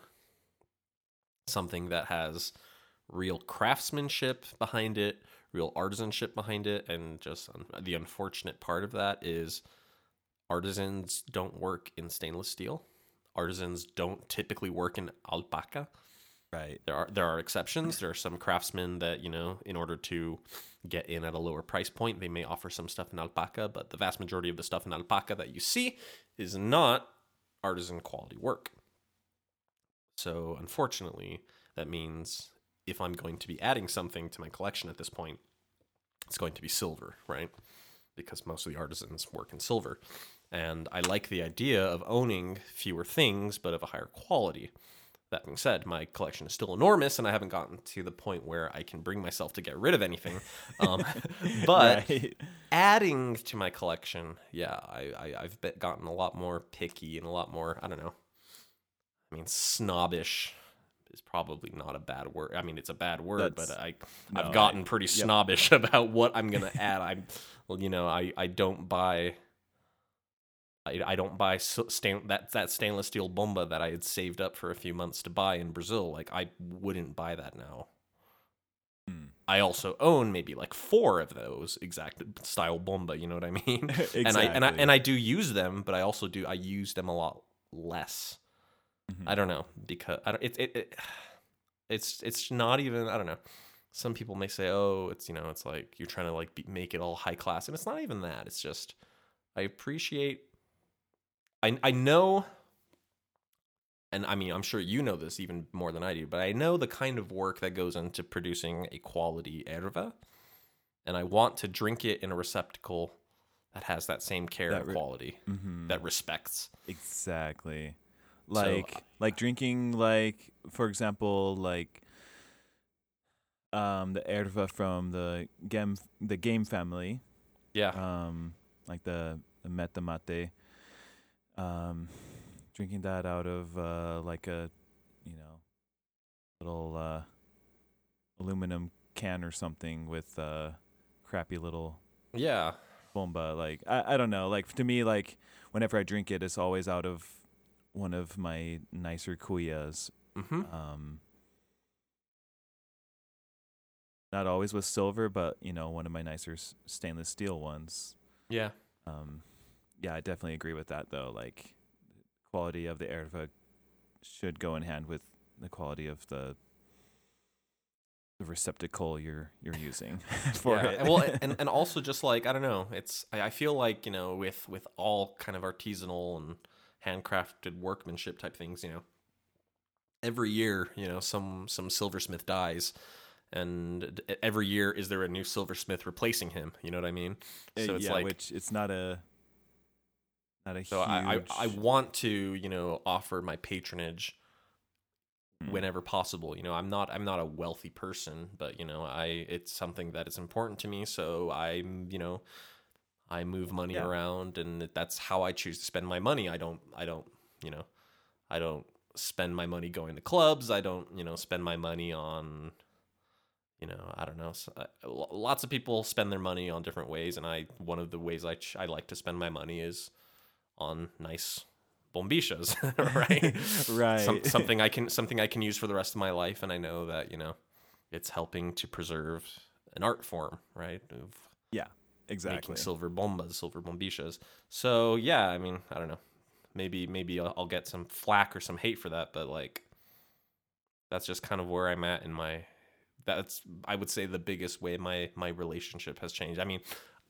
something that has real craftsmanship behind it, real artisanship behind it, and just the unfortunate part of that is artisans don't work in stainless steel. Artisans don't typically work in alpaca. Right. There are there are exceptions. [clears throat] There are some craftsmen that you know, in order to get in at a lower price point, they may offer some stuff in alpaca. But the vast majority of the stuff in alpaca that you see is not artisan quality work. So unfortunately, that means if I'm going to be adding something to my collection at this point, it's going to be silver, right? Because most of the artisans work in silver. And I like the idea of owning fewer things, but of a higher quality. That being said, my collection is still enormous, and I haven't gotten to the point where I can bring myself to get rid of anything. Um, [laughs] but [laughs] Right. Adding to my collection, yeah, I, I I've been, gotten a lot more picky and a lot more. I don't know. I mean, snobbish is probably not a bad word. I mean, it's a bad word, That's- but I no, I've gotten pretty snobbish [laughs] about what I'm gonna add. I'm, well, you know, I I don't buy. I, I don't buy stain, that that stainless steel bomba that I had saved up for a few months to buy in Brazil. Like I wouldn't buy that now. I also own maybe like four of those exact style bomba. You know what I mean? [laughs] And I and I and I do use them, but I also do I use them a lot less. Mhm. I don't know because I don't. It, it it it's it's not even. I don't know. Some people may say, "Oh, it's you know, it's like you're trying to like be, make it all high class," and it's not even that. It's just I appreciate. I I know. And I mean, I'm sure you know this even more than I do, but I know the kind of work that goes into producing a quality erva, and I want to drink it in a receptacle that has that same care That and re- quality Mhm. that respects. Exactly. Like uh, like drinking like for example like um the erva from the game the game family Yeah, um like the the meta mate um drinking that out of uh like a you know little uh aluminum can or something with uh crappy little yeah, bomba like I, I don't know. Like to me like whenever i drink it it's always out of one of my nicer cuias hmm um not always with silver but you know one of my nicer stainless steel ones. Yeah. um yeah, I definitely agree with that though. Like quality of the erva should go in hand with the quality of the the receptacle you're you're using [laughs] for yeah. it. and well, [laughs] and and also just like I don't know, it's I, I feel like you know with with all kind of artisanal and handcrafted workmanship type things, you know, every year you know some some silversmith dies. And every year, is there a new silversmith replacing him? You know what I mean? Uh, So it's yeah, like which it's not a not a So huge. I, I I want to you know offer my patronage Mm. whenever possible. You know I'm not I'm not a wealthy person, but you know I it's something that is important to me. So I'm you know I move money Yeah. around, and that's how I choose to spend my money. I don't I don't you know I don't spend my money going to clubs. I don't you know spend my money on you know I don't know. uh, lo- Lots of people spend their money on different ways, and I one of the ways I ch- I like to spend my money is on nice bombichas, [laughs] right? [laughs] Right. Some, something I can something I can use for the rest of my life, and I know that you know it's helping to preserve an art form, right? Of exactly. making silver bombas, silver bombichas. So yeah, I mean, I don't know. Maybe maybe I'll, I'll get some flack or some hate for that, but like that's just kind of where I'm at in my. That's I would say the biggest way my my relationship has changed. I mean,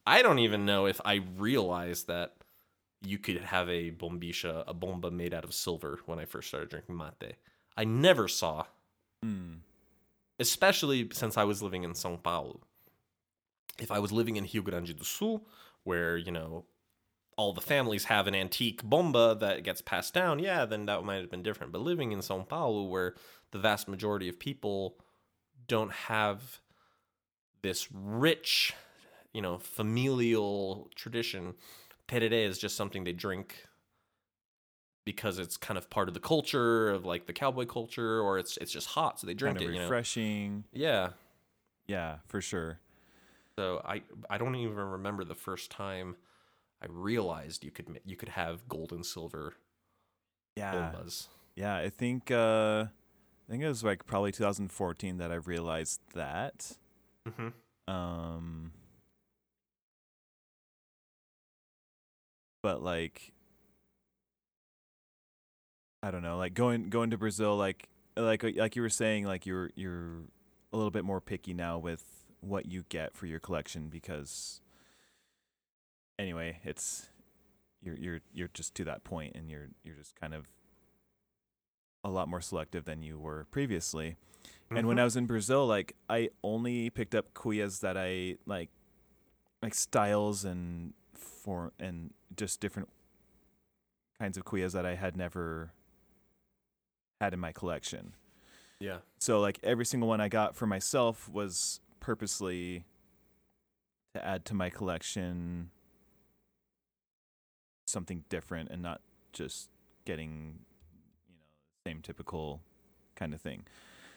I don't even know if I realized that you could have a bombisha, a bomba made out of silver when I first started drinking mate. I never saw, Mm. especially since I was living in São Paulo. If I was living in Rio Grande do Sul, where, you know, all the families have an antique bomba that gets passed down, yeah, then that might have been different. But living in São Paulo, where the vast majority of people don't have this rich, you know, familial tradition, tereré is just something they drink because it's kind of part of the culture of like the cowboy culture, or it's it's just hot, so they drink kind of it. You know, refreshing. yeah. Yeah, for sure. So I I don't even remember the first time I realized you could you could have gold and silver Yeah. Yeah, I think uh I think it was like probably 2014 that I realized that. Mm-hmm. Um but like I don't know, like going going to Brazil like like like you were saying like you're you're a little bit more picky now with what you get for your collection because anyway, it's you're you're you're just to that point and you're you're just kind of a lot more selective than you were previously. And Mm-hmm. when I was in Brazil, like I only picked up cuias that I like, like styles and for and just different kinds of cuias that I had never had in my collection. yeah, So like every single one I got for myself was purposely to add to my collection something different and not just getting you know same typical kind of thing.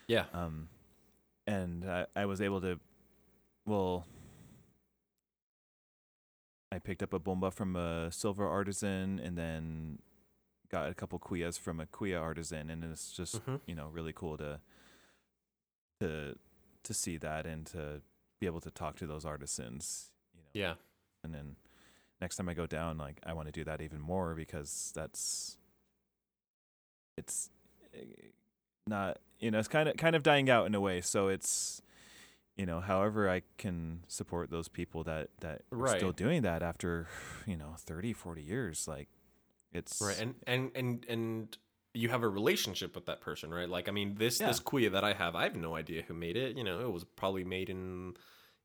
yeah, Um, and I, I was able to, well, I picked up a bomba from a silver artisan and then got a couple cuias from a cuia artisan, and it's just Mhm. you know really cool to to to see that and to be able to talk to those artisans, you know, yeah, and then next time I go down, like I want to do that even more because that's it's eh, not you know it's kind of kind of dying out in a way. So it's you know however I can support those people that that are still doing that after you know 30, 40 years, like it's right. And and and and you have a relationship with that person, right? Like, I mean, this Yeah. this cuia that I have, I have no idea who made it. You know, it was probably made in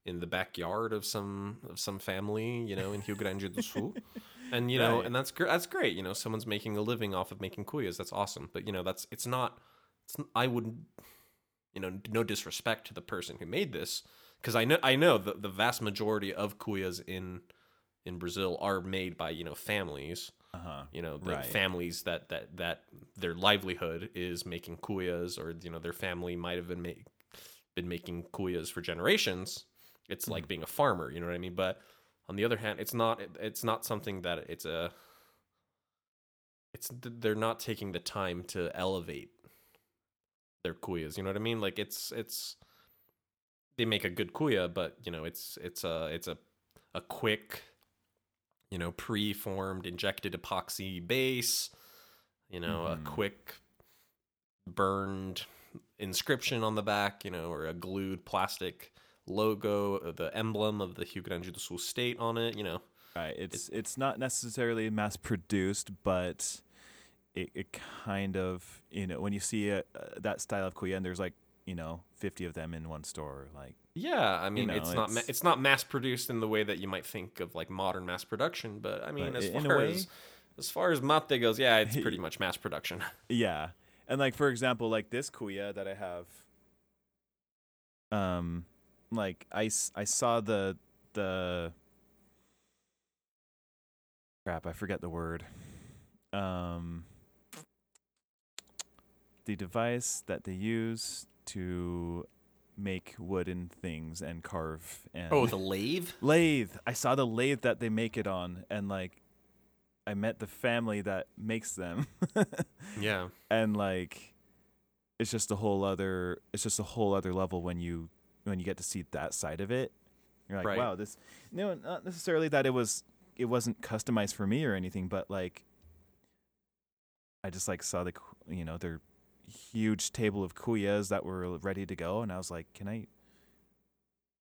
in the backyard of some of some family, you know, in Rio Grande do Sul. [laughs] and you know, Right. and that's gr- that's great. You know, someone's making a living off of making cuias. That's awesome. But you know, that's it's not. It's I would, you know, no disrespect to the person who made this, because I know I know the the vast majority of cuias in in Brazil are made by you know families. uh-huh. You know, the Right. families that that that their livelihood is making cuias, or you know, their family might have been make, been making cuias for generations. It's like Mhm. being a farmer, you know what I mean? But on the other hand, it's not it- it's not something that it's a it's they're not taking the time to elevate their cuias, you know what I mean? Like it's it's they make a good cuia, but you know, it's it's a it's a a quick you know, pre-formed injected epoxy base, you know, Mhm. a quick burned inscription on the back, you know, or a glued plastic logo, uh, the emblem of the Rio Grande do Sul state on it, you know. Right. It's it's not necessarily mass produced, but it, it kind of you know when you see a, uh, that style of cuia and there's like you know 50 of them in one store like Yeah, I mean, know, it's not ma- it's- it's not mass produced in the way that you might think of like modern mass production, but I mean, But as in a far way- as as far as mate goes, yeah, it's pretty [laughs] much mass production. [laughs] yeah and like for example like this cuia that i have um like I I saw the the crap i forget the word um the device that they use to make wooden things and carve and Oh, the lathe. [laughs] lathe. I saw the lathe that they make it on, and like, I met the family that makes them, [laughs] Yeah, and like, it's just a whole other. It's just a whole other level when you when you get to see that side of it. You're like, Right. wow, this. No, not necessarily that it was it wasn't customized for me or anything, but like, I just like saw the you know their huge table of cuias that were ready to go, and I was like, can I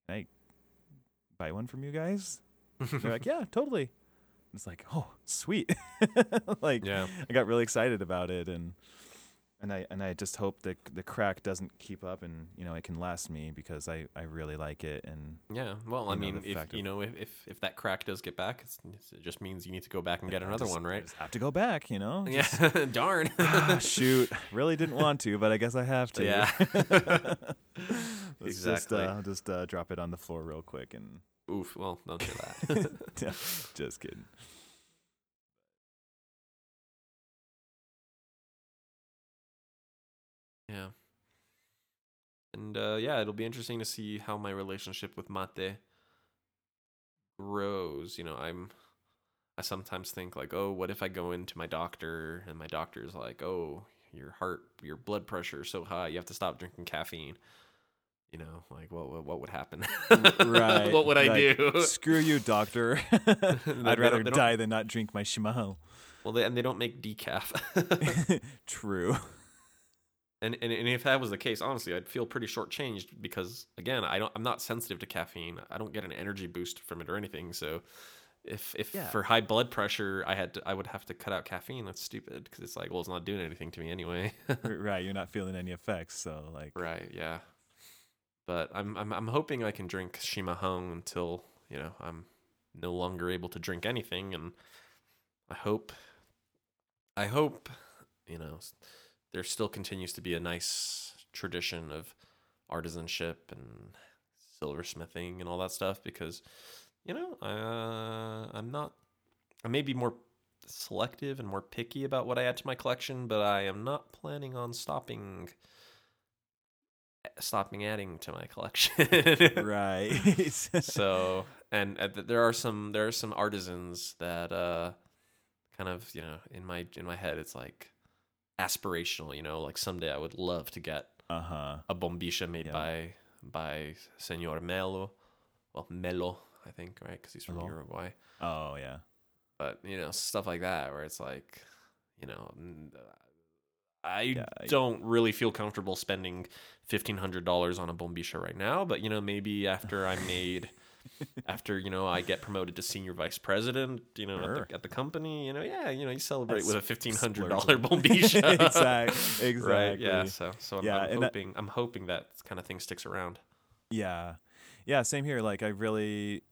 can I buy one from you guys? They're like, [laughs] yeah, totally. It's like, oh, sweet. [laughs] like, yeah. I got really excited about it, and and I and I just hope that the crack doesn't keep up, and you know, it can last me because I I really like it, and Yeah, well, I mean, if you know, if, if if that crack does get back, it just means you need to go back and get another just- one, right? just have to go back, you know. Yeah, Just- [laughs] darn. [laughs] ah, shoot, really didn't want to, but I guess I have to. Yeah. [laughs] Exactly. Just, uh, just uh, drop it on the floor real quick, and Oof. Well, don't do that. yeah, just kidding. Yeah. And uh, yeah, it'll be interesting to see how my relationship with mate grows. You know, I'm. I sometimes think like, oh, what if I go into my doctor and my doctor's like, oh, your heart, your blood pressure is so high, you have to stop drinking caffeine. You know, like what what, what would happen? [laughs] right. what would I like, do? Screw you, doctor. [laughs] [laughs] I'd rather die than not drink my chimarrão. Well, they, and they don't make decaf. True. And, and and if that was the case, honestly, I'd feel pretty shortchanged because again, I don't, I'm not sensitive to caffeine. I don't get an energy boost from it or anything. So, if if Yeah. for high blood pressure, I had to, I would have to cut out caffeine. That's stupid because it's like, well, it's not doing anything to me anyway. [laughs] right. You're not feeling any effects, so like. right? Yeah. But I'm I'm I'm hoping I can drink chimarrão until you know I'm no longer able to drink anything, and I hope I hope you know there still continues to be a nice tradition of artisanship and silversmithing and all that stuff because you know uh, I'm not I may be more selective and more picky about what I add to my collection, but I am not planning on stopping stopping adding to my collection. [laughs] Right. [laughs] so, and uh, there are some there are some artisans that uh kind of, you know, in my in my head it's like aspirational, you know, like someday I would love to get uh huh. a bombisha made Yeah. by by Senor Melo. Well, Melo, I think, right? Cuz he's from. Uruguay. Oh yeah. But, you know, stuff like that where it's like, you know, n- I Yeah, I- don't really feel comfortable spending fifteen hundred dollars on a bombisha right now. But you know, maybe after I'm [laughs] made, after you know I get promoted to senior vice president, you know, Sure. at, the, at the company, you know, yeah, you know, you celebrate That's with a fifteen hundred dollar [laughs] bombisha. exactly. Exactly. Right? Yeah. So, so I'm, Yeah, I'm and that- hoping, I'm hoping that kind of thing sticks around. Yeah. Yeah, same here. Like I really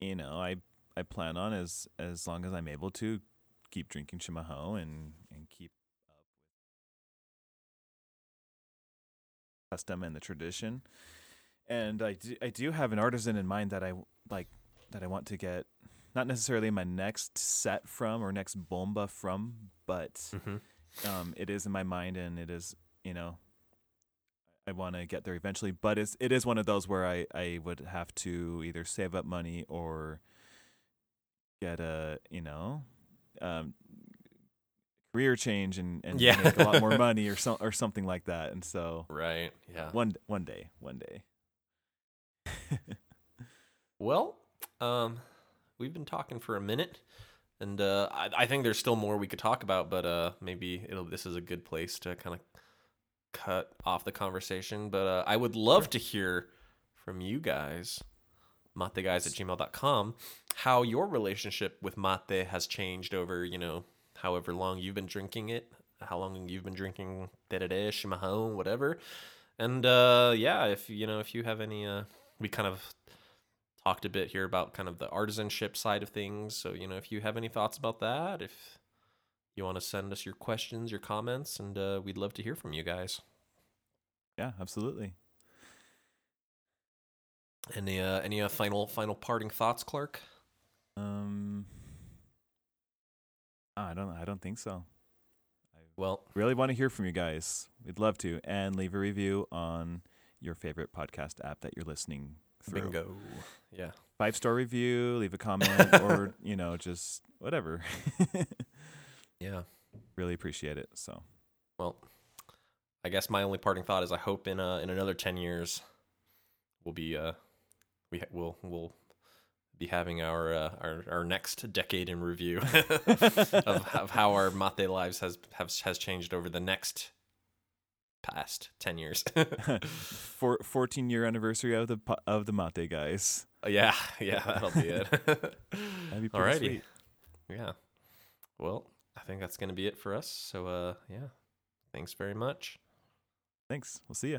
you know, I I plan on as as long as I'm able to keep drinking chimarrão and and keep up with custom and the tradition. And I do, I do have an artisan in mind that I like that I want to get not necessarily my next set from or next bomba from, but hmm um, it is in my mind and it is you know i want to get there eventually but it's it is one of those where i i would have to either save up money or get a you know um career change and and Yeah. make a lot more [laughs] money or some or something like that and so Right. Yeah. one one day one day Well, um, we've been talking for a minute, and uh, I, I think there's still more we could talk about, but uh, maybe it'll this is a good place to kind of cut off the conversation. But uh, I would love to hear from you guys, mateguys at gmail.com, how your relationship with mate has changed over, you know, however long you've been drinking it, how long you've been drinking tereré, chimarrão, whatever. And uh, yeah, if you know, if you have any, uh, we kind of talked a bit here about kind of the artisanship side of things. So you know, if you have any thoughts about that, if you want to send us your questions, your comments, and uh, we'd love to hear from you guys. Yeah, absolutely. Any uh, any uh, final final parting thoughts, Clark? Um, I don't. I don't think so. I Well, Really want to hear from you guys. We'd love to, and leave a review on your favorite podcast app that you're listening through. bingo. Yeah. Five star review. Leave a comment, [laughs] or you know, just whatever. [laughs] Yeah. really appreciate it. So Well, I guess my only parting thought is I hope in uh, in another ten years we'll be uh we ha- we'll we'll be having our uh, our our next decade in review [laughs] of, of how our mate lives has have, has changed over the next past ten years. [laughs] for 14 year anniversary of the of the mate guys. yeah, [laughs] yeah, that'll be it. [laughs] That'd be pretty Alrighty. sweet. Yeah. Well, I think that's gonna be it for us. So uh yeah. Thanks very much. Thanks. We'll see ya.